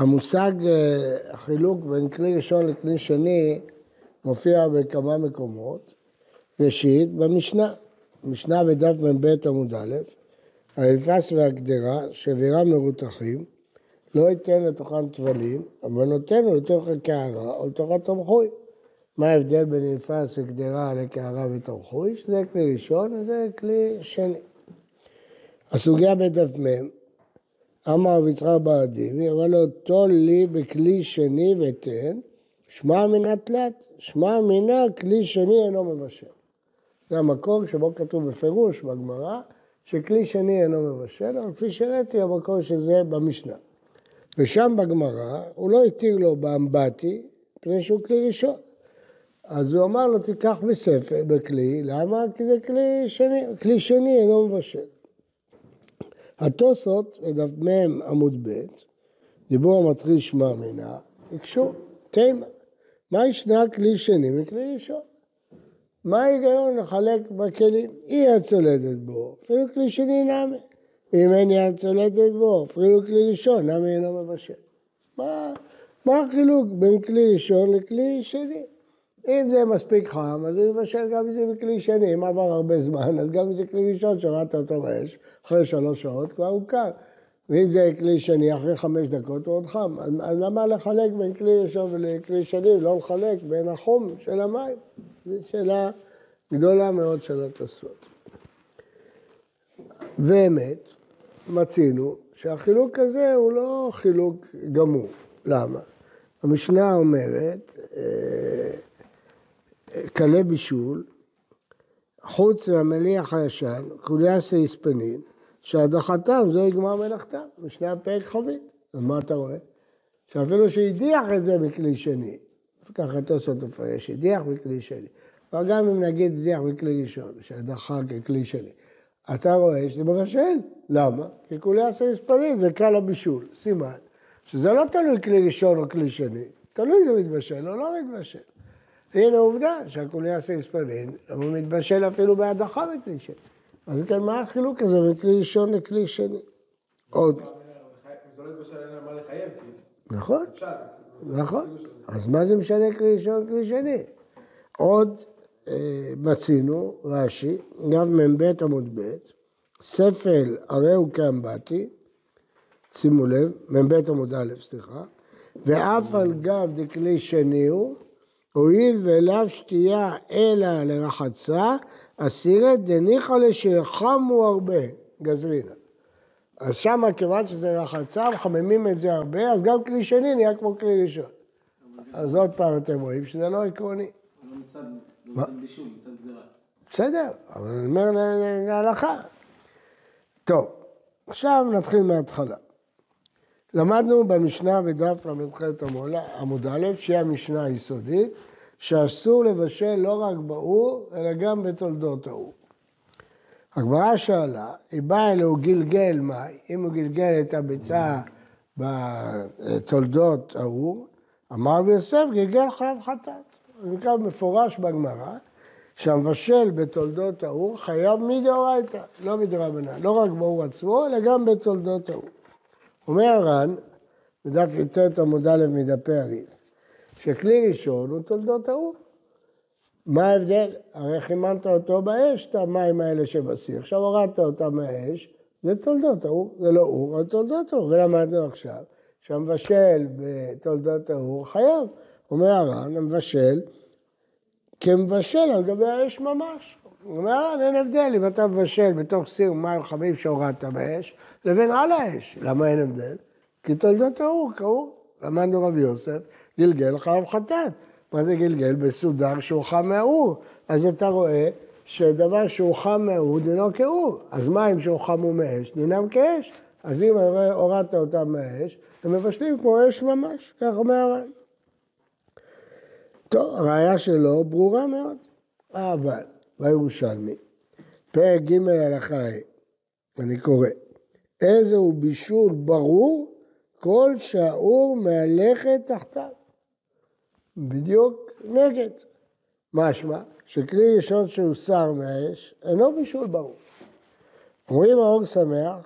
המושג אה, חילוק בין כלי ראשון לכלי שני מופיע בכמה מקומות. ראשית, במשנה, משנה בדף מ"ב עמוד א', האלפס והגדרה, שבירם מרותחים, לא ייתן לתוכן טבלים, אבל נותן לו לתוך הקערה או לתוך התמחוי. מה ההבדל בין אלפס וגדרה לקערה ותמחוי? שזה כלי ראשון וזה כלי שני. הסוגיה בדף מ', אמר רב יצחק בעדימי, אמר לו, טול לי בכלי שני ותן, שמע מינה תלת, שמע מינה כלי שני אינו מבשל. זה המקום שבו כתוב בפירוש בגמרא, שכלי שני אינו מבשל, אבל כפי שהראיתי, המקום שזה במשנה. ושם בגמרא, הוא לא התיר לו באמבטי, מפני שהוא כלי ראשון. אז הוא אמר לו, תיקח בספר, בכלי, למה? כי זה כלי שני, כלי שני אינו מבשל. התוסות, בדף מ' עמוד ב', דיבור המתחיל שמע מינה, הקשו, תימה. מה ישנה כלי שני מכלי ראשון? מה ההיגיון לחלק בכלים? היא הצולדת בו, אפילו כלי שני נמי. ואם אין יד צולדת בו, אפילו כלי ראשון, נמי אינו מבשל. מה, מה החילוק בין כלי ראשון לכלי שני? אם זה מספיק חם, אז הוא יבשל גם אם זה בכלי שני. אם עבר הרבה זמן, אז גם אם זה כלי ראשון שראית אותו באש, אחרי שלוש שעות כבר הוא קר. ואם זה כלי שני, אחרי חמש דקות הוא עוד חם. אז, אז למה לחלק בין כלי ראשון ולכלי שני, לא לחלק בין החום של המים? זו שאלה גדולה מאוד של התוספות. ואמת, מצינו שהחילוק הזה הוא לא חילוק גמור. למה? המשנה אומרת, אה, בישול, חוץ מהמליח הישן, קוליאסה הספנין, שהדחתם זה יגמר מלאכתם, משני הפרק חבית. אז מה אתה רואה? שאפילו שהדיח את זה בכלי שני, ככה תוספות מפרש, הדיח בכלי שני. אבל גם אם נגיד הדיח בכלי ראשון, שהדחה ככלי שני, אתה רואה שזה מבשל. למה? כי כולי עשה הספרים זה קל הבישול, סימן. שזה לא תלוי כלי ראשון או כלי שני, תלוי אם זה מתבשל או לא מתבשל. הנה עובדה שהכולי עשה הספרים, הוא מתבשל אפילו בהדחה בכלי שני. אז כן, מה החילוק הזה בין כלי ראשון לכלי שני? עוד. נכון, נכון. אז מה זה משנה כלי ראשון וכלי שני? עוד אה, מצינו, רש"י, גב מ"ב עמוד ב', ספל הרי הוא כאמבטי, שימו לב, מ"ב עמוד א', סליחה, ואף על גב דכלי שני הוא, הואיל ואליו שתייה אלא לרחצה, אסירת דניחא לשחמו הרבה, גזרינה. אז שמה, כיוון שזה רחצה, מחממים את זה הרבה, אז גם כלי שני נהיה כמו כלי ראשון. אז עוד פעם אתם רואים שזה לא עקרוני. בסדר, אבל אני אומר להלכה. טוב, עכשיו נתחיל מההתחלה. למדנו במשנה בדף ל"ח עמוד א', שהיא המשנה היסודית, שאסור לבשל לא רק באור, אלא גם בתולדות האור. הגמרא שאלה, היא באה אלו גלגל מים, אם הוא גלגל את הביצה בתולדות האור, אמר רבי יוסף גלגל חייב חטאת. נקרא מפורש בגמרא, שהמבשל בתולדות האור חייב מדאורייתא, לא מדרבנן, לא רק באור עצמו, אלא גם בתולדות האור. אומר הר"ן, בדף י"ט עמוד א' מדפי הריב, שכלי ראשון הוא תולדות האור. מה ההבדל? הרי חיממת אותו באש, את המים האלה שבסיר. עכשיו הורדת אותם מהאש, זה תולדות האור, זה לא אור, אבל תולדות האור. ולמדנו עכשיו שהמבשל בתולדות האור חייב. אומר הר"ן, המבשל כמבשל על גבי האש ממש. הוא אומר הר"ן, אין הבדל אם אתה מבשל בתוך סיר מים חמים שהורדת באש, לבין על האש. למה אין הבדל? כי תולדות האור כאור. למדנו רבי יוסף, גלגל חייב חטאת. מה זה גלגל? בסודר שהוא חם מהאור. אז אתה רואה שדבר שהוא חם מהאור דינו כאור. אז מים שהוא חמו מאש דינם כאש. אז אם הורדת אותם מהאש, הם מבשלים כמו אש ממש, כך אומר הר"ן. טוב, הראייה שלו ברורה מאוד. אבל, בירושלמי, פרק ג' הלכה ה', אני קורא, איזה הוא בישול ברור כל שהאור מהלכת תחתיו. בדיוק נגד. משמע שכלי ראשון שהוסר מהאש אינו בישול ברור. אומרים האור שמח,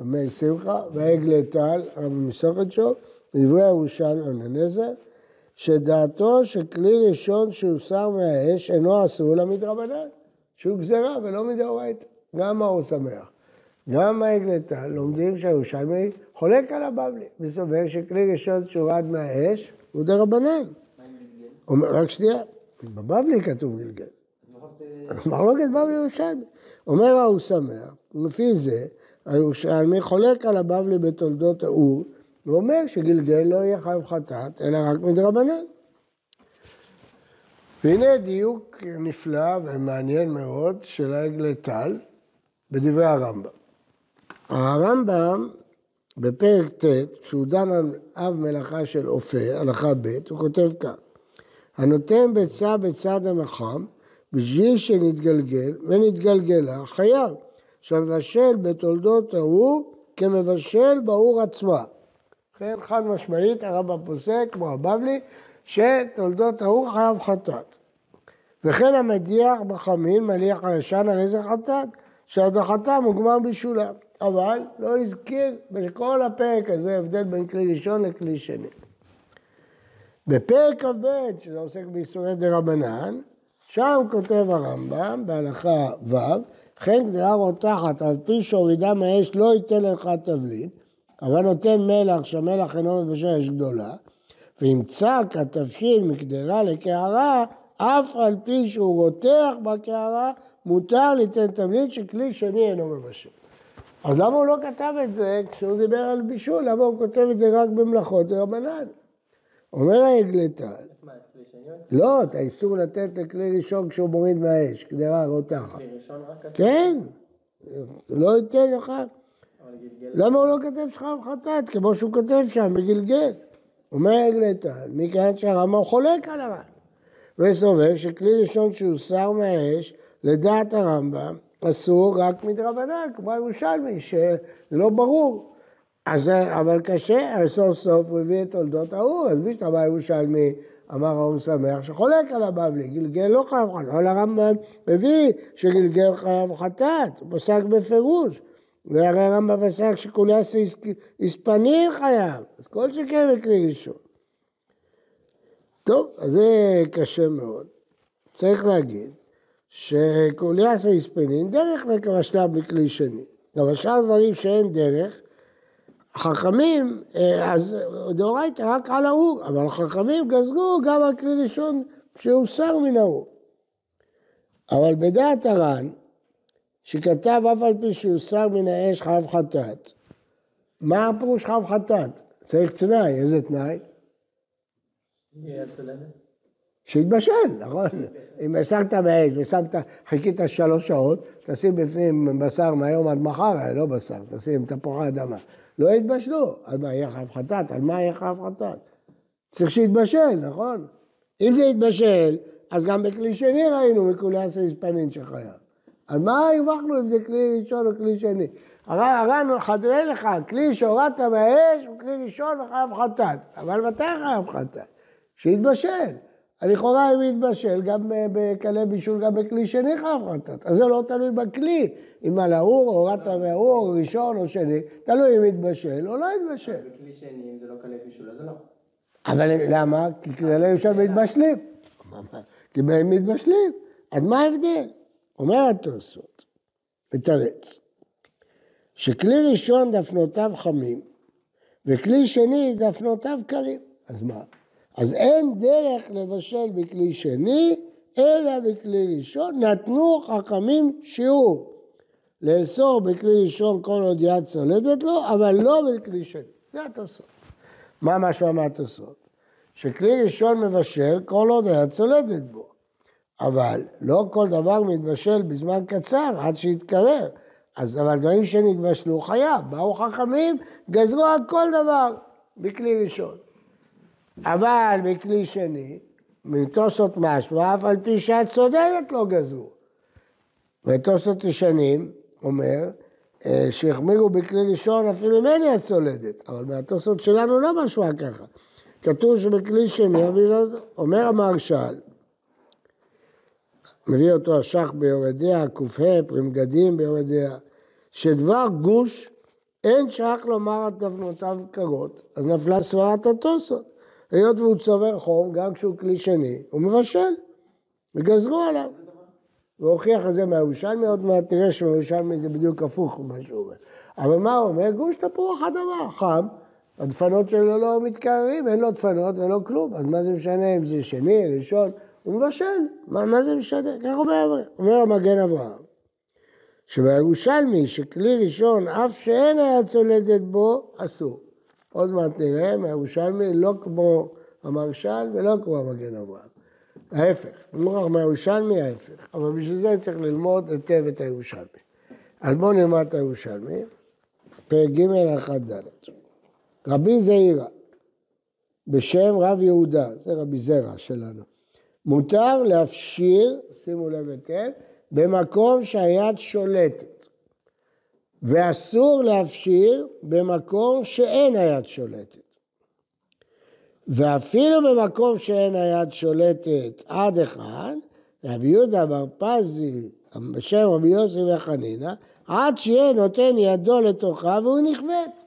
רבי שמחה, והעגל טל, רבי מסוכת שוב, דברי הירושלמי הנזר, שדעתו שכלי ראשון שהוסר מהאש אינו אסור למדרבנן, שהוא גזירה ולא מדאורייתא. גם הוא שמח. גם העגלתן לומדים שהירושלמי חולק על הבבלי, וסובר שכלי ראשון שהורד מהאש הוא דרבנן. רק שנייה, בבבלי כתוב גלגל. מחלוקת בבלי ירושלמי. אומר ההוא שמח, לפי זה הירושלמי חולק על הבבלי בתולדות האור, ואומר שגלגל לא יהיה חייב חטאת, אלא רק מדרבנן. והנה דיוק נפלא ומעניין מאוד של העגל טל בדברי הרמב"ם. הרמב"ם בפרק ט', כשהוא דן על אב מלאכה של אופה, הלכה ב', הוא כותב כך: הנותן ביצה בצד המחם, בשביל שנתגלגל ונתגלגלה, חייב. שהמבשל בתולדות ההוא כמבשל באור עצמה. כן, חד משמעית, הרמב"ם פוסק, כמו הבבלי, שתולדות ההוא חייב חטאת. וכן המדיח בחמין מליח על הישן הרי זה חטאת, שהדחתה מוגמר בשולם. אבל לא הזכיר בכל הפרק הזה הבדל בין כלי ראשון לכלי שני. בפרק כ"ב, שזה עוסק באיסורי רבנן, שם כותב הרמב"ם בהלכה ו', וכן גדרה רותחת על פי שהורידה מהאש לא ייתן לך תבלין, אבל נותן מלח שהמלח אינו מבשל אש גדולה, ואם צק התבשיל מקדרה לקערה, אף על פי שהוא רותח בקערה, מותר ליתן תבלין שכלי שני אינו מבשל. אז למה הוא לא כתב את זה כשהוא דיבר על בישול? למה הוא כותב את זה רק במלאכות רבנן? אומר העגלתן, לא, את האיסור לתת לכלי ראשון כשהוא מוריד מהאש, קדרה רותחת. כלי ראשון רק כתוב? כן, לא ייתן לך. למה הוא לא כותב שכב חטאת, כמו שהוא כותב שם, בגלגל? אומר העגלתן, מכאן שהרמב"ם חולק על הר"ן. וסובר שכלי ראשון שהוסר מהאש, לדעת הרמב"ם, אסור רק מדרבנן, כמו הירושלמי, שלא ברור. אז, אבל קשה, סוף סוף הוא הביא את תולדות האור, אז מי שאתה בא ירושלמי, אמר האור שמח, שחולק על הבבלי, גלגל לא חייב חטאת, אבל הרמב"ם הביא שגלגל חייב חטאת, הוא פסק בפירוש. והרי הרמב"ם פסק שכוליאס הספנין חייב, אז כל שכן בכלי ראשון. טוב, אז זה קשה מאוד. צריך להגיד שקוליאס הספנין דרך לקרשלה בכלי שני. אבל שאר דברים שאין דרך, חכמים, אה, אז דאורייתא רק על האור, אבל החכמים גזרו גם על כלי ראשון שהוסר מן האור. אבל בדעת הר"ן, שכתב אף על פי שהוסר מן האש חייב חטאת, מה הפירוש חייב חטאת? צריך תנאי, איזה תנאי? שיתבשל, נכון? אם הסרת באש ושמת, חיכית שלוש שעות, תשים בפנים בשר מהיום עד מחר, לא בשר, תשים תפוחי אדמה. לא יתבשלו, אז מה, יהיה חייב חטאת? על מה יהיה חייב חטאת? צריך שיתבשל, נכון? אם זה יתבשל, אז גם בכלי שני ראינו מכולי עשה הספנין שחייב. אז מה הרווחנו אם זה כלי ראשון או כלי שני? הר"ן חדרי לך, כלי שהורדת מהאש הוא כלי ראשון וחייב חטאת. אבל מתי חייב חטאת? שיתבשל. לכאורה אם יתבשל, גם בקלי בישול, גם בכלי שני חייב חטאת. אז זה לא תלוי בכלי, אם על האור, הורדת מהאור, ראשון או שני, תלוי אם יתבשל או לא יתבשל. בכלי שני, אם זה לא כלי בישול, אז לא. אבל למה? כי כללי ראשון מתבשלים. כי בהם מתבשלים. אז מה ההבדל? אומר התוספות, לתרץ, שכלי ראשון דפנותיו חמים, וכלי שני דפנותיו קרים. אז מה? אז אין דרך לבשל בכלי שני, אלא בכלי ראשון. נתנו חכמים שיעור לאסור בכלי ראשון כל עוד יד צולדת לו, אבל לא בכלי שני. זה התוספות. מה משמע מהתוספות? שכלי ראשון מבשל כל עוד היד צולדת בו. אבל לא כל דבר מתבשל בזמן קצר עד שיתקרר. אז אבל דברים שנתבשלו חייב. באו חכמים, גזרו על כל דבר בכלי ראשון. אבל בכלי שני, מתוספות משמע, אף על פי שאת צודקת לא גזרו. ותוספות ישנים אומר, אה, שהחמירו בכלי ראשון אפילו אם אין יד צולדת, אבל מהתוספות שלנו לא משמע ככה. כתוב שבכלי שני, אומר המהרש"ל, מביא אותו השח ביורדיה, ק"ה, פרימגדים ביורדיה, שדבר גוש אין שייך לומר על דפנותיו קרות, אז נפלה סברת התוספות. היות והוא צובר חום, גם כשהוא כלי שני, הוא מבשל, וגזרו עליו. הוא הוכיח את זה מהירושלמי, עוד מעט תראה שמהירושלמי זה בדיוק הפוך ממה שהוא אומר. אבל מה הוא אומר? גוש תפוח אדמה, חם, הדפנות שלו לא מתקררים, אין לו דפנות ולא כלום, אז מה זה משנה אם זה שני, ראשון? הוא מבשל, מה, מה זה משנה? כך אומר, אומר המגן אברהם, שבירושלמי שכלי ראשון, אף שאין היה צולדת בו, אסור. עוד מעט נראה, מהירושלמי לא כמו המרשל ולא כמו המגן אברהם. ההפך, מוכרח מהירושלמי ההפך, אבל בשביל זה צריך ללמוד היטב את הירושלמי. אז בואו נלמד את הירושלמי, פרק ג' 1 ד'. רבי זעירא, בשם רב יהודה, זה רבי זרע שלנו, מותר להפשיר, שימו לב היטב, במקום שהיד שולטת, ואסור להפשיר במקום שאין היד שולטת. ואפילו במקום שאין היד שולטת עד אחד, רבי יהודה בר פזי, בשם רבי יוסי וחנינא, עד שיהיה נותן ידו לתוכה והוא נכווית.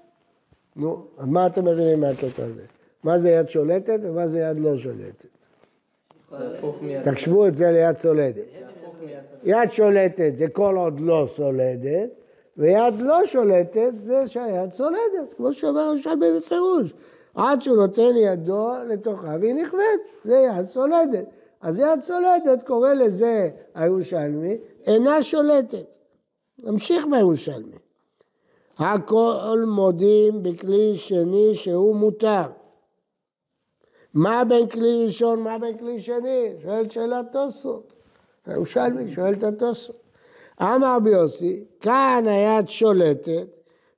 נו, אז מה אתם מבינים מהקטע הזה? מה זה יד שולטת ומה זה יד לא שולטת? תחשבו את זה ליד סולדת. יד שולטת זה כל עוד לא סולדת, ויד לא שולטת זה שהיד סולדת, כמו שאומר ירושלמי בפירוש. עד שהוא נותן ידו לתוכה והיא נכווית, זה יד סולדת. אז יד סולדת קורא לזה הירושלמי, אינה שולטת. נמשיך בירושלמי. הכל מודים בכלי שני שהוא מותר. מה בין כלי ראשון, מה בין כלי שני? שואלת שאלת תוספות. הירושלמי שואל את התוספות. אמר רבי יוסי, כאן היד שולטת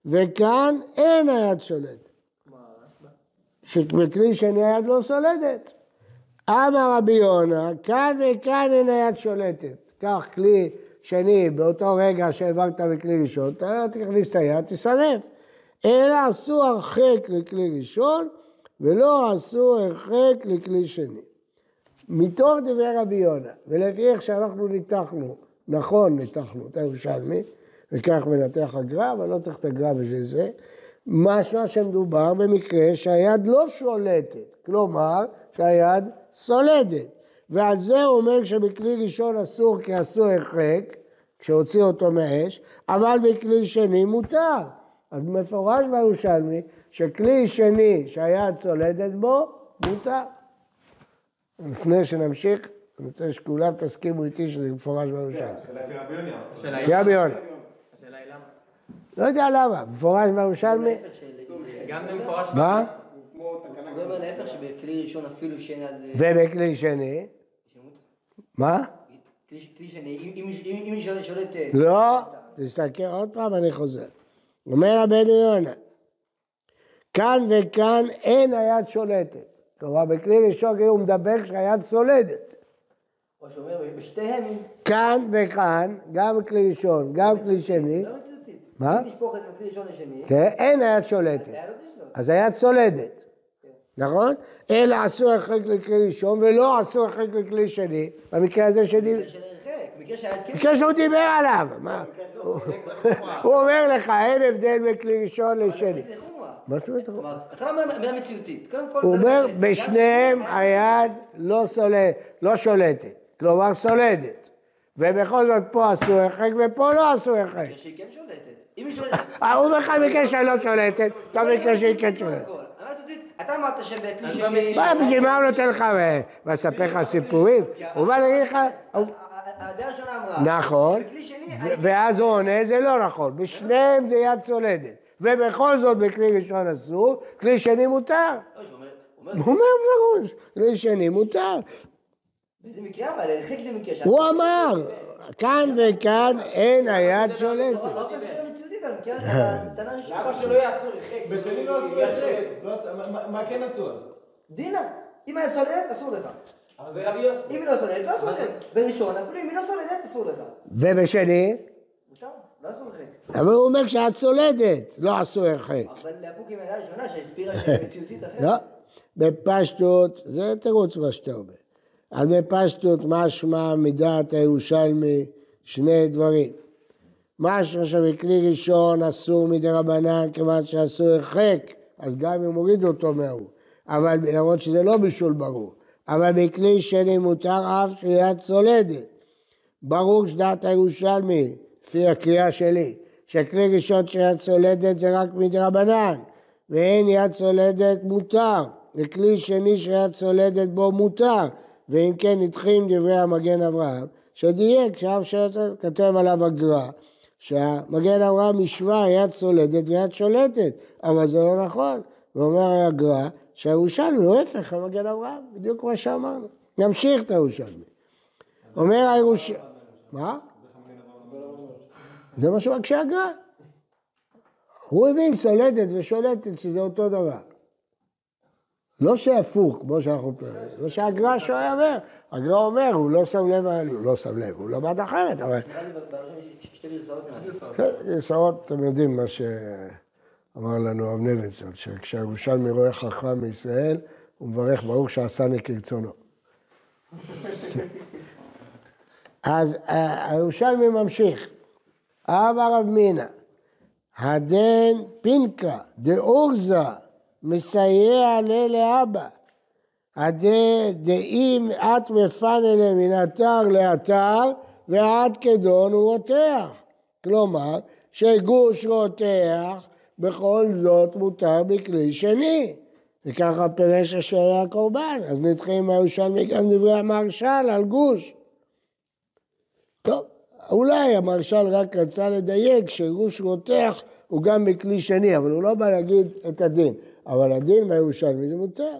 וכאן אין היד שולטת. שבכלי שני היד לא סולדת. אמר רבי יונה, כאן וכאן אין היד שולטת. קח כלי שני, באותו רגע שהעברת בכלי ראשון, תכניס את היד, תסרף. אלא עשו הרחק לכלי ראשון, ולא עשו הרחק לכלי שני. מתוך דברי רבי יונה, ולפי איך שאנחנו ניתחנו, נכון ניתחנו את הירושלמי, וכך מנתח הגר"א, אבל לא צריך את הגר"א בשביל זה, משמע שמדובר במקרה שהיד לא שולטת, כלומר שהיד סולדת. ועל זה הוא אומר שבכלי ראשון אסור כי אסור הרחק, כשהוציא אותו מאש, אבל בכלי שני מותר. אז מפורש בירושלמי שכלי שני שהיד צולדת בו, מותר. לפני שנמשיך, אני רוצה שכולם תסכימו איתי שזה מפורש בירושלמי. לפי רבי יונה. לא יודע למה, מפורש בירושלמי. גם במפורש... מה? הוא אומר להפך שבכלי ראשון אפילו שאין עד... ובכלי שני? מה? כלי שני, אם היא שולטת... לא, תסתכל עוד פעם, אני חוזר. אומר רבנו יונה, כאן וכאן אין היד שולטת. כלומר, בכלי ראשון הוא מדבר כשהיד סולדת. או שאומר, בשתיהם... כאן וכאן, גם כלי ראשון, גם כלי שני, לא. מה? אם תשפוך את זה מכלי ראשון לשני, כן, אין היד שולטת. לא. אז היד סולדת, נכון? אלא עשו הרחק לכלי ראשון ולא עשו הרחק לכלי שני, במקרה הזה שני... כן... מקרה שהוא דיבר עליו, מה? הוא- אומר לך, אין הבדל בין כלי ראשון לשני. מה זאת אומרת? אתה לא אומר מילה מציאותית. הוא אומר, גם- בשניהם היד לא לא שולטת, כלומר סולדת. ובכל זאת פה עשו הרחק ופה לא עשו הרחק. מקרה שהיא כן שולטת. אם היא שולטת... אה, הוא אומר לך מקרה שלא שולטת, אתה מקרה שהיא כן שולטת. אתה אמרת שבכלי. במציאות- מה, בשביל מה הוא נותן לך, אה, לספר לך סיפורים? הוא בא להגיד לך, הדעה הראשונה אמרה... נכון, ואז הוא עונה, זה לא נכון, בשניהם זה יד סולדת. ובכל זאת בכלי ראשון אסור, כלי שני מותר. לא, הוא אומר בפירוש, כלי שני מותר. באיזה מקרה אבל, הרחק זה מקרה. הוא אמר, כאן וכאן אין היד שולטת. מציאותית. למה שלא יעשו הרחק? בשני לא עשו זה. לא מה- כן עשו אז? דינה, אם היה צולדת, אסור לך. אבל זה רבי יוסי. אם היא לא סולדת, לא אסור לך. בראשון, אפילו אם היא לא סולדת, אסור לך. ובשני, מותר, לא. אבל הוא אומר שאת סולדת, לא עשו הרחק. אבל לאפוק עם העדה הראשונה שהסבירה שמציאותית אחרת. לא, בפשטות, זה תירוץ מה שאתה אומר. אז בפשטות משמע מדעת הירושלמי שני דברים. משהו שבכלי ראשון אסור מדי רבנן כיוון שאסור הרחק, אז גם אם הורידו אותו מההוא. אבל למרות שזה לא בישול ברור. אבל בכלי שני מותר אף קריאת צולדת. ברור שדעת הירושלמי, לפי הקריאה שלי, שכלי ראשון קריאת צולדת זה רק מדרבנן, ואין יד צולדת מותר, וכלי שני שיד צולדת בו מותר, ואם כן נדחים דברי המגן אברהם, שדייק, שם שכתב עליו הגר"א, שהמגן אברהם השווה יד צולדת ויד שולטת, אבל זה לא נכון. ואומר הגר"א שהירושלמי הוא הפך המגן אברהם, בדיוק מה שאמרנו. נמשיך את הירושלמי. אומר הירושלמי, מה? זה מה שמקשה הגר"א. הוא הבין סולדת ושולטת שזה אותו דבר. לא שהפוך, כמו שאנחנו לא שהגר"א שואל אומר, הגר"א אומר, הוא לא שם לב, הוא לא שם לב, הוא למד אחרת, אבל... שתי גרסאות כן, גרסאות, אתם יודעים מה שאמר לנו הרב נבצל, שכשהירושלמי רואה חכם מישראל, הוא מברך ברוך שעשני כרצונו. אז אה, הירושלמי ממשיך. אמר רב מינא, הדן פינקה דאורזה מסייע לאבא. דאם את מפנה מן אתר לאתר ועד כדון הוא רותח. כלומר, שגוש רותח בכל זאת מותר בכלי שני. וככה פירש אשר הקורבן, אז נדחים מהירושלמי גם דברי המרשל על גוש. טוב, אולי המרשל רק רצה לדייק שגוש רותח הוא גם בכלי שני, אבל הוא לא בא להגיד את הדין. אבל הדין בירושלמי זה מותר.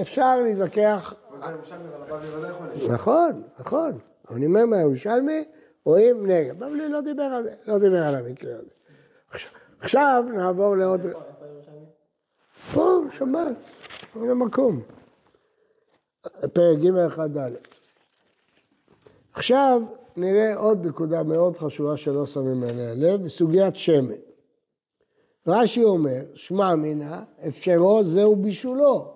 אפשר להתווכח... נכון, נכון. אבל אני אומר מהירושלמי, רואים נגד. בבלי לא דיבר על זה, לא דיבר על המקרה הזה. עכשיו נעבור לעוד... פה, שבת, אין מקום. פרק ג' 1 ד'. עכשיו נראה עוד נקודה מאוד חשובה שלא שמים עליה לב, בסוגיית שמן. רש"י אומר, שמע מינה, אפשרו זהו בישולו.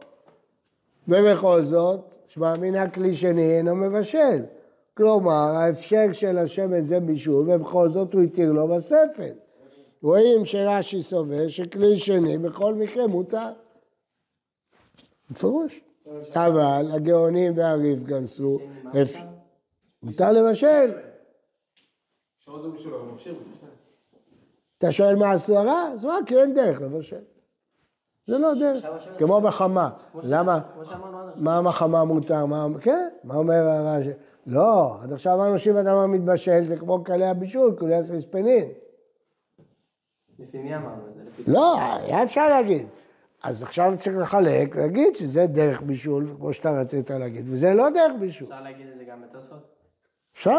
ובכל זאת, שמע מינה כלי שני אינו מבשל. כלומר, ההפשר של השמן זה בישול, ובכל זאת הוא התיר לו בספל. רואים שרש"י סובר שכלי שני בכל מקרה מותר. בפירוש. אבל הגאונים והריב גנסו, מותר לבשל. אתה שואל מה עשו הרע? אז מה, כי אין דרך לבשל. זה לא דרך, כמו בחמה. למה? מה בחמה מותר? כן, מה אומר הרע? לא, עד עכשיו אמרנו שאם אדם מתבשל זה כמו קלי הבישול, קולי הסריספנין. לפי מי אמרנו את זה? לא, היה אפשר להגיד. אז עכשיו צריך לחלק ולהגיד שזה דרך בישול, כמו שאתה רצית להגיד, וזה לא דרך בישול. אפשר להגיד את זה גם בתוספות? אפשר?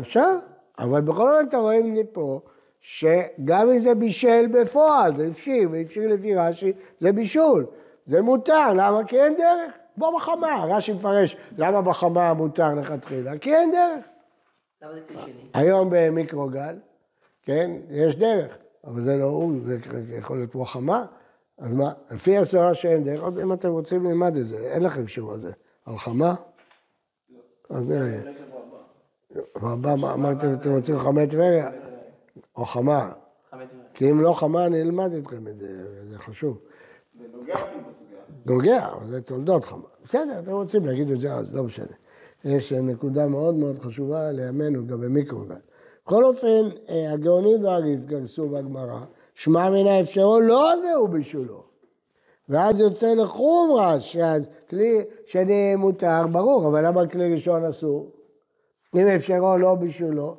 אפשר, אבל בכל זאת אתה רואה מפה, שגם אם זה בישל בפועל, זה הפשיר, והפשיר לפי רש"י, זה בישול. זה מותר, למה? כי אין דרך. כמו בחמה, רש"י מפרש, למה בחמה מותר לכתחילה? כי אין דרך. למה זה כלי שני? היום במיקרוגל, כן, יש דרך, אבל זה לא הוא, זה יכול להיות כמו חמה. אז מה, לפי הסברה שאין דרך, עוד אם אתם רוצים ללמד את זה, אין לכם שיעור על זה. על חמה? אז נראה. מה אמרתם, אתם רוצים חמי טבריה? או חמה. כי אם לא חמה, אני אלמד אתכם את זה, זה חשוב. נוגע, אבל זה תולדות חמה. בסדר, אתם רוצים להגיד את זה אז, לא משנה. יש נקודה מאוד מאוד חשובה לימינו, גם במיקרוגל. בכל אופן, אה, הגאונים והריב גרסו בגמרא, שמע מן האפשרו לא זהו בישולו. ואז יוצא לחומרה, שהכלי שני מותר, ברור, אבל למה כלי ראשון אסור? אם אפשרו לא בישולו,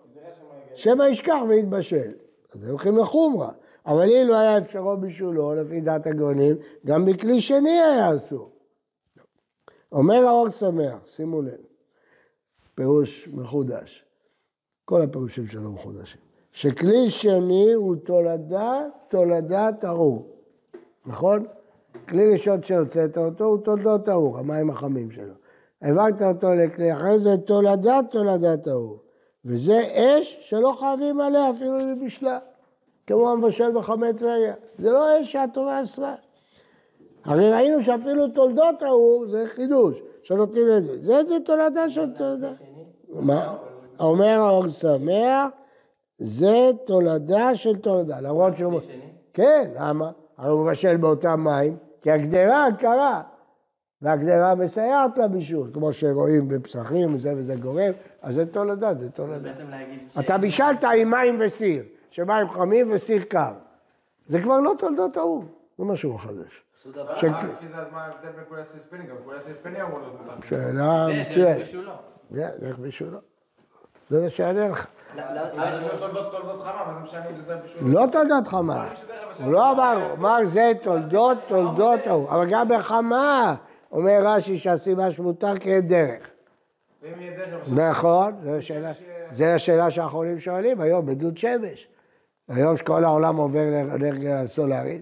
שמא ישכח ויתבשל. אז הולכים לחומרה. אבל אילו היה אפשרו בישולו, לפי דעת הגאונים, גם בכלי שני היה אסור. אומר האור שמח, שימו לב, פירוש מחודש. כל הפירושים שלו מחודשים. שכלי שני הוא תולדה, תולדת האור. נכון? כלי ראשון שהוצאת אותו הוא תולדות האור, המים החמים שלו. העברת אותו לכלי אחר, זה תולדת תולדת האור. וזה אש שלא חייבים עליה אפילו אם היא בשלה. כמו המבשל בחמי טבריה. זה לא אש שהתורה אסרה. הרי ראינו שאפילו תולדות האור זה חידוש, שנותנים את זה. זה זה תולדה של תולדה. מה? אומר האור שמח, זה תולדה של תולדה, למרות שהוא... כן, למה? הרי הוא מבשל באותם מים, כי הגדרה קרה, והגדרה מסייעת לבישול, כמו שרואים בפסחים, זה וזה גורם, אז זה תולדה, זה זה תולדה. בעצם להגיד ש... אתה בישלת עם מים וסיר, שמים חמים וסיר קר. זה כבר לא תולדות האור, זה לפי זה אז מה ההבדל בין כולי הסיספני? גם כולי הסיספני אמור להיות מותר. שאלה מצוינת. בישולו. זה, דרך בישולו. זה מה שיענה לך. לא תולדות חמה. הוא לא אמר, הוא אמר זה תולדות תולדות ההוא. אבל גם בחמה, אומר רש"י שהסיבה שמותר כי אין דרך. ואם יהיה דרך, למשל, נכון, זו השאלה- שהאחרונים שואלים היום בדוד שמש. היום שכל העולם עובר לאנרגיה סולארית,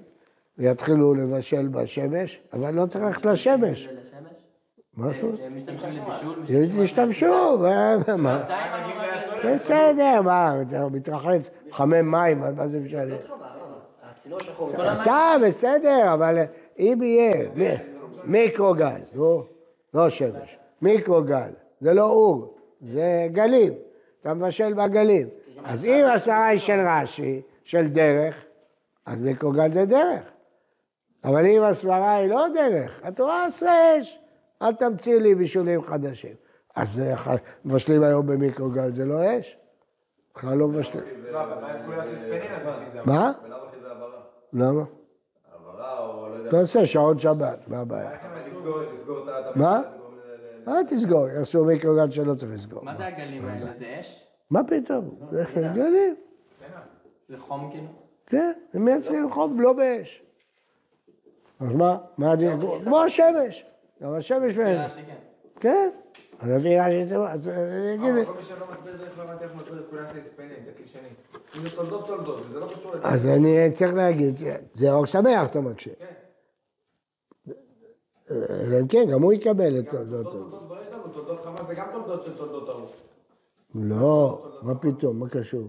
ויתחילו לבשל בשמש, אבל לא צריך ללכת לשמש. משהו? הם משתמשים לבישול? משתמשים- ישתמשו, מה- בסדר, מה, אתה מתרחץ, מחמם מים, מה זה משנה? אתה בסדר, אבל אם יהיה מיקרוגל, נו, לא שמש, מיקרוגל, זה לא אור, זה גלים, אתה מבשל בגלים. אז אם הסערה היא של רש"י, של דרך, אז מיקרוגל זה דרך. אבל אם הסברה היא לא דרך, התורה עושה אש, אל תמציא לי בישולים חדשים. אז מבשלים היום במיקרוגל, זה לא אש? בכלל לא מבשלים. מה עם לא. אתה עושה שעון שבת, מה הבעיה? את. מה? תסגור ל- אל תסגור, יעשו מיקרוגל שלא צריך לסגור. מה זה הגלים האלה? זה אש? מה פתאום? זה גלים, זה חום כאילו? כן, הם מייצרים חום לא באש. אז מה? מה הדין? כמו השמש. גם השמש. רש"י כן. כן. אז לפי רש"י זה... אז אני אגיד... אבל כל מי שלא מסביר דרך לא הבנתי איך מסביר את כולי הסיספני, זה כלי שני. אם זה תולדות תולדות, זה לא קשור לדרך. אז אני צריך להגיד, זה אור שמח אתה מקשה. אלא אם כן, גם הוא יקבל את תולדות. תולדות תולדות כבר יש לנו, תולדות חמה זה גם תולדות של תולדות ההוא. לא, מה פתאום, מה קשור?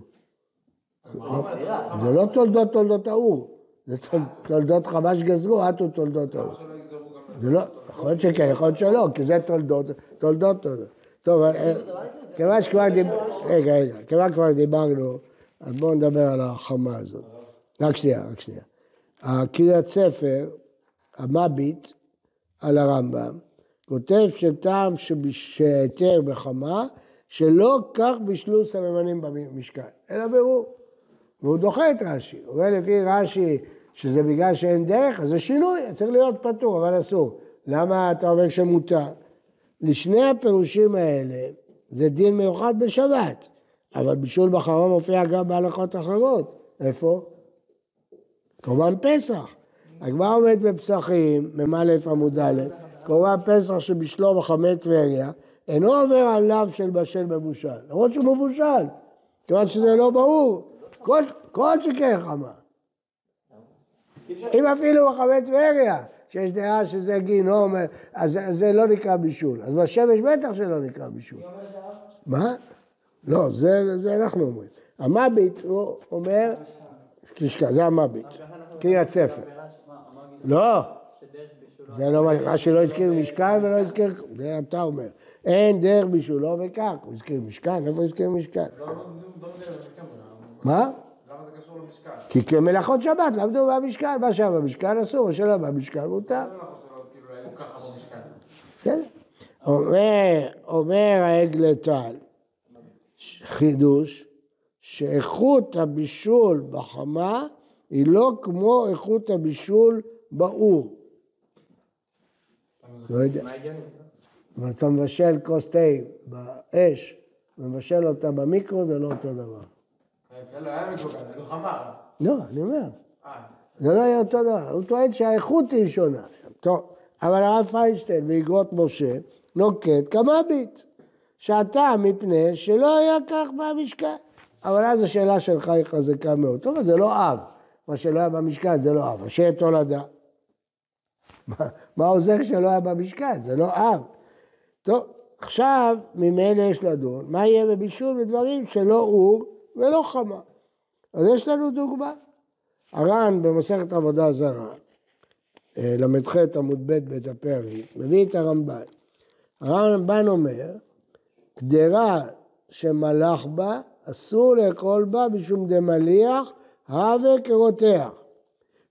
זה לא תולדות תולדות האור, זה תול- תולדות חמש גזרו, עטו תולדות האור. גם... זה לא, יכול להיות שכן, יכול להיות שלא, כי זה תולדות, תולדות תולדות. טוב, אה, כיוון שכבר דיברנו, רגע, רגע, כיוון שכבר דיברנו, אז בואו נדבר על החמה הזאת. רק שנייה, רק שנייה. הקריאת ספר, המביט, על הרמב"ם, כותב שטעם שהיתר בחמה, שלא כך בישלו סממנים במשכן, אלא ברור. והוא דוחה את רש"י. הוא אומר לפי רש"י שזה בגלל שאין דרך, אז זה שינוי, צריך להיות פטור, אבל אסור. למה אתה אומר שמותר? לשני הפירושים האלה זה דין מיוחד בשבת, אבל בישול בחמה מופיע גם בהלכות אחרות. איפה? קורבן פסח. הגמרא עומד בפסחים, מ"א עמוד א', קורבן פסח שבישלו בחמי טבריה, אינו עובר על לאו של בשל מבושל, למרות שהוא מבושל, כיוון שזה לא ברור, כל, שכן חמה. אם אפילו בחמי טבריה, שיש דעה שזה גיהינום, אז זה- לא נקרא בישול. אז בשמש בטח שלא נקרא בישול. מה? לא, זה, אנחנו אומרים. המביט, הוא אומר, זה המביט, קריאת ספר. לא, זה לא מה, רש"י לא הזכיר משכן ולא הזכיר, זה אתה אומר. אין דרך בישולו וכך, הוא הזכיר משכן, איפה הזכיר משכן? לא, לא, לא, לא כן, מה? למה זה קשור למשכן? כי כמלאכות שבת למדו במשכן, מה שהיה במשכן אסור, מה שלא במשכן מותר. שלא, כאילו. בסדר. אומר, אומר העגל טל, חידוש, שאיכות הבישול בחמה היא לא כמו איכות הבישול באור. לא יודע. אם אתה מבשל כוס תה באש ומבשל אותה במיקרו, זה לא אותו דבר. כן, לא היה לא. לא, אני אומר, אה, זה לא יהיה אותו דבר. הוא טוען שהאיכות היא שונה. טוב, אבל הרב פיינשטיין באגרות משה נוקט כמביט, שהטעם מפני שלא היה כך במשכן. אבל אז השאלה שלך היא חזקה מאוד. טוב, זה לא אב. מה שלא היה במשכן זה לא אב, אשר תולדה. מה, עוזר שלא היה במשכן? זה לא אב. טוב, עכשיו ממילא יש לדון, מה יהיה בבישול בדברים שלא אור ולא חמה. אז יש לנו דוגמה. הר"ן במסכת עבודה זרה, אה, ל"ח עמוד ב' בדפי הר"י, מביא את הרמב"ן. הרמב"ן אומר, קדרה שמלך בה אסור לאכול בה משום דמליח, הווה כרותח.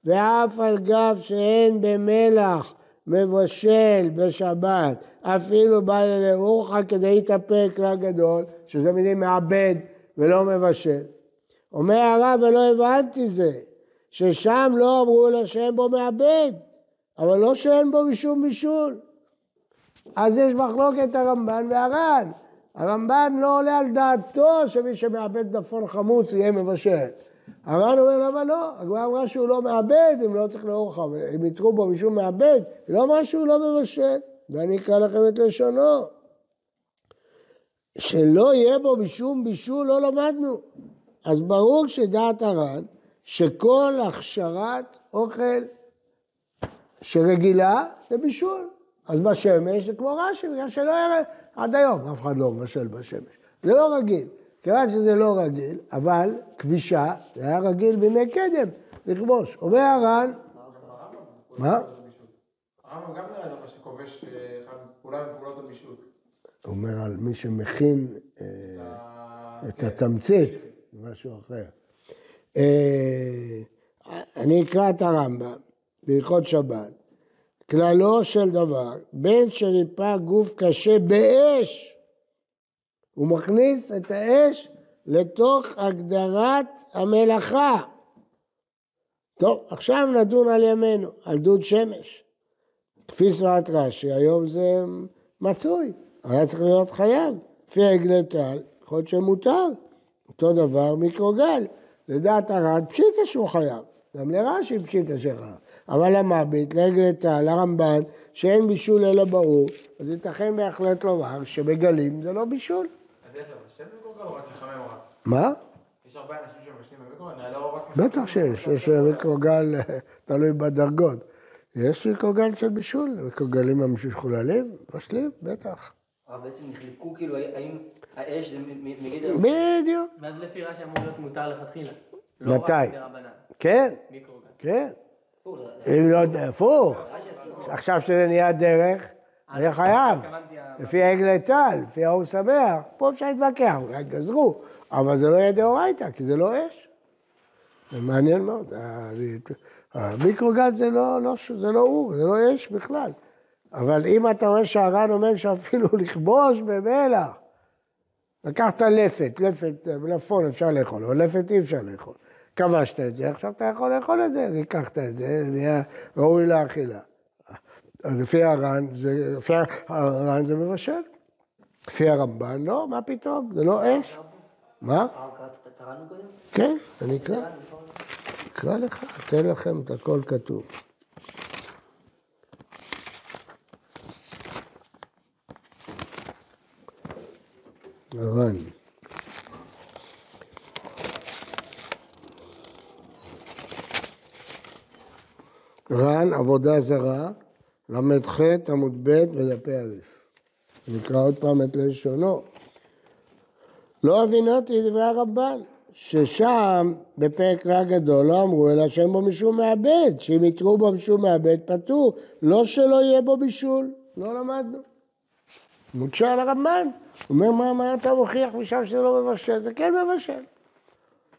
ואף על גב שאין במלח מבשל בשבת, אפילו בא לרוחא כדי להתאפק לגדול, שזה מילים מעבד ולא מבשל. אומר הרב, ולא הבנתי זה, ששם לא אמרו לה שאין בו מעבד, אבל לא שאין בו משום בישול. אז יש מחלוקת הרמב"ן והר"ן. הרמב"ן לא עולה על דעתו שמי שמאבד דפון חמוץ יהיה מבשל. הר"ן אומר למה לא? הגמרא אמרה שהוא לא מאבד אם לא צריך לאורך, אם יתרו בו משום מאבד, היא לא אמרה שהוא לא מבשל. ואני אקרא לכם את לשונו. שלא יהיה בו משום בישול לא למדנו. אז ברור שדעת הר"ן שכל הכשרת אוכל שרגילה זה בישול. אז בשמש זה כמו רש"י, בגלל שלא היה עד היום, אף אחד לא מבשל בשמש. זה לא רגיל. כיוון שזה לא רגיל, אבל כבישה, זה היה רגיל בימי קדם, לכבוש. אומר הר"ן, מה? הרמב"ם גם נראה לך שכובש אה, פעולה מפעולות הבישול. אומר על מי שמכין אה, את כן. התמצית, משהו אחר. אה, אני אקרא את הרמב"ם בהלכות שבת. כללו של דבר, בין שריפא גוף קשה באש, הוא מכניס את האש לתוך הגדרת המלאכה. טוב, עכשיו נדון על ימינו, על דוד שמש. כפי סברת רש"י, היום זה מצוי, היה צריך להיות חייב. לפי עגלי טל, יכול להיות שמותר. אותו דבר מיקרוגל. לדעת הר"ן, פשיטה שהוא חייב. גם לרש"י פשיטה שחייב. אבל למביט, לעגלי טל, לרמב"ן, שאין בישול אלא ברור, אז ייתכן בהחלט לומר שבגלים זה לא בישול. אז איך לבשל במקורקל או רק לחמם רק? מה? יש הרבה אנשים שמבשלים במקורקל, אני לא רק... בטח שיש, יש מיקרוגל, תלוי בדרגות. יש מיקרוגל של בישול, מיקרוגלים המשוכללים, מבשלים, בטח. אבל בעצם נחלקו, כאילו, האם האש זה מ- מ- מגדר... בדיוק. ואז לפי רש"י אמור להיות מותר לכתחילה. לא מתי? כן, מיקרוגל. כן. אם לא הפוך. עכשיו שזה נהיה דרך, זה חייב. לפי עגלי טל, לפי האור שמח, פה אפשר להתווכח, אולי גזרו, אבל זה לא יהיה דאורייתא, כי זה לא אש. זה מעניין מאוד. ה- המיקרוגל זה לא, לא, זה לא אור, זה לא אש בכלל. אבל אם אתה רואה שהר"ן אומר שאפילו לכבוש במלח, לקחת לפת, לפת, מלפון אפשר לאכול, אבל לפת אי אפשר לאכול. כבשת את זה, עכשיו אתה יכול לאכול את זה, ריקחת את זה, נהיה ראוי לאכילה. לפי הר"ן, לפי הר"ן זה מבשל. לפי הרמב"ן, לא, מה פתאום, זה לא אש. מה? כן, אני אקרא. אקרא לך, אתן לכם את הכל כתוב. הר"ן. ר"ן, עבודה זרה, ל"ח עמוד ב' בדפי א'. נקרא עוד פעם את לשונו. לא הבינותי דברי הרמב"ן, ששם בפרק רע גדול לא אמרו אלא שאין בו משום מעבד, שאם יתרו בו משום מעבד פטור, לא שלא יהיה בו בישול, לא למדנו. מוקשה על הרמב"ן, הוא אומר מה, מה אתה מוכיח משם שזה לא מבשל, זה כן מבשל.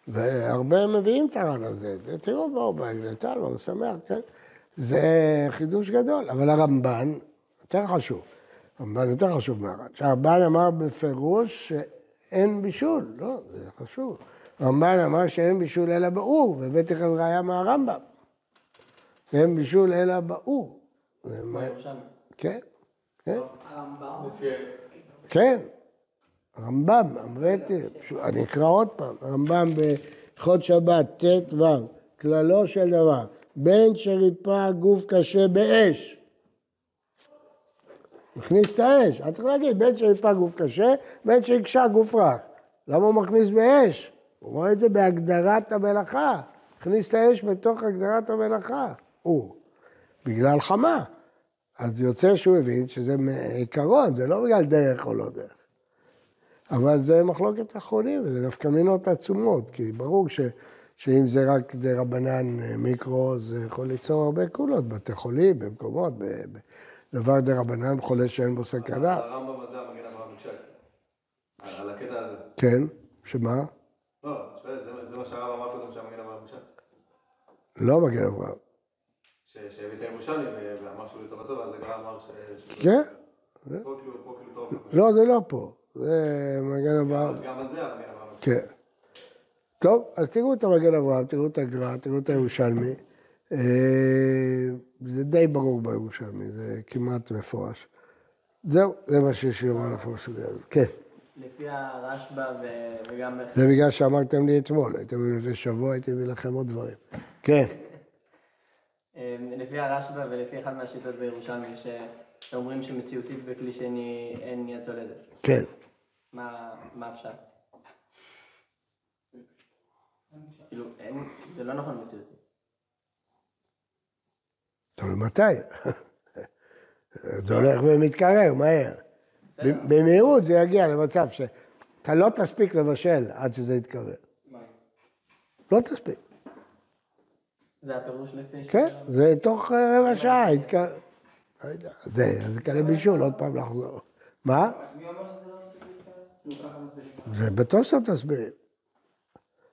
והרבה מביאים את הר"ן הזה, זה- תראו בואו בהגלטל, הוא שמח, כן? זה חידוש גדול, אבל הרמב"ן יותר חשוב, הרמב"ן יותר חשוב מהר"ן, שהרמב"ן אמר בפירוש שאין בישול, לא, זה חשוב. הרמב"ן אמר שאין בישול אלא באור, והבאתי לכם ראיה מהרמב"ם. אין בישול אלא באור. זה מה- כמו ירושלמי. כן, כן. הרמב"ם. כן, רמב"ם, אמרתי, אני אקרא עוד פעם, רמב"ם בהלכות שבת, ט"ו, כללו של דבר, בין שריפא גוף קשה באש, מכניס את האש, אתה צריך להגיד, בין שריפא גוף קשה, בין שהקשה גוף רך. למה הוא מכניס באש? הוא רואה את זה בהגדרת המלאכה, הכניס את האש בתוך הגדרת המלאכה, הוא, בגלל חמה. אז יוצא שהוא הבין שזה עיקרון, זה לא בגלל דרך או לא דרך. אבל זה מחלוקת אחרונים, וזה נפקא מינות עצומות, כי ברור ש, שאם זה רק דה רבנן אה, מיקרו, זה יכול ליצור הרבה קולות, בתי חולים, במקומות, ב, ב, דבר דה רבנן חולה שאין בו סכנה. הרמב"ם הזה, המגן אברהם ביקשה. על הקטע הזה. כן, שמה? לא, זה- מה שהרב אמר קודם שהמגן אברהם ירושלמי. לא מגן אברהם. שהביא את הירושלמי ו- ואמר שהוא לטובתו, ואז הגר"א אמר ש... כן? כאילו, פה כאילו טוב. לא, זה לא פה. זה מגן אברהם. גם על זה המגן אברהם. כן. טוב, אז תראו את המגן אברהם, תראו את הגר"א, תראו את הירושלמי. אה, זה די ברור בירושלמי, זה כמעט מפורש. זהו, זה מה שיש לי לומר לכם בסוגיה הזאת. כן. לפי הרשב"א וגם... זה בגלל שאמרתם לי אתמול, הייתם לפני שבוע, הייתי מביא לכם עוד דברים. כן. אה, לפי הרשב"א ולפי אחת מהשיטות בירושלמי, ש- שאומרים שמציאותית בכלי שני אין יד צולדת. כן. מה מה הפשט? כאילו, זה לא נכון מציאותית. תלוי מתי. זה הולך ומתקרר, מהר. במהירות זה יגיע למצב שאתה לא תספיק לבשל עד שזה יתקרר. לא תספיק. זה הפירוש לפי... כן, זה תוך אה, רבע שעה יתקרר. לא זה, כאלה בישול, עוד פעם לחזור. מה? מי אומר שזה לא מספיק להתקרר? זה בתוספות תסבירים.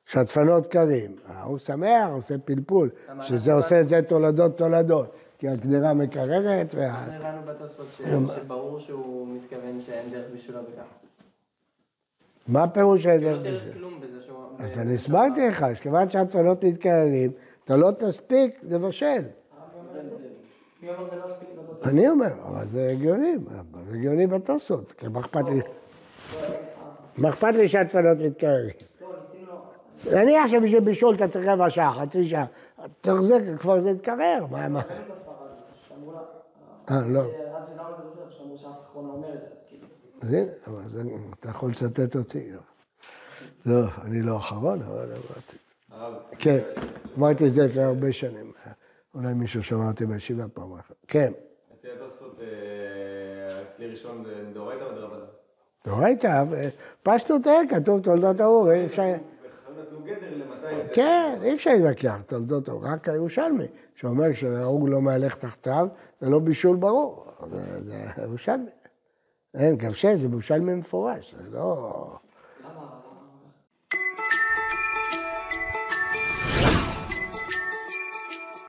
שהדפנות קרים, הוא שמח, עושה פלפול, שזה עושה את זה תולדות תולדות, כי הקדרה מקררת וה... אנחנו הבנו בתוספות שברור שהוא מתכוון שאין דרך בשבילו בכך. מה הפירוש לא ההבדל? תרץ כלום בזה שהוא... אז אני הסברתי לך, שכיוון שהדפנות מתקררים, אתה לא תספיק לבשל. לא? אני אומר, אבל זה הגיוני, זה הגיוני בתוספות, כי מה אכפת לי? מה אכפת לי שהדפנות מתקררים? נניח שבשביל בישול אתה צריך רבע שעה, חצי שעה, תוך זה כבר זה יתקרר, מה, מה? אה, לא. אז אז כאילו... הנה, אבל זה, אתה יכול לצטט אותי. לא, אני לא אחרון, אבל אמרתי את זה. כן, אמרתי את זה לפני הרבה שנים. אולי מישהו שמע אותי בישיבה פעם אחת. כן, לפי התוספות, אה, כלי ראשון זה מדאורייתא ודרבנן. דאורייתא, פשטות אין, כתוב תולדות האור, אי אפשר... גדר למתי זה... כן, אי אפשר להתווכח, תולדות האור, רק הירושלמי, שאומר שהאור לא מהלך תחתיו, זה לא בישול ברור, זה זה ירושלמי. אין, גם שם זה ירושלמי מפורש, זה לא...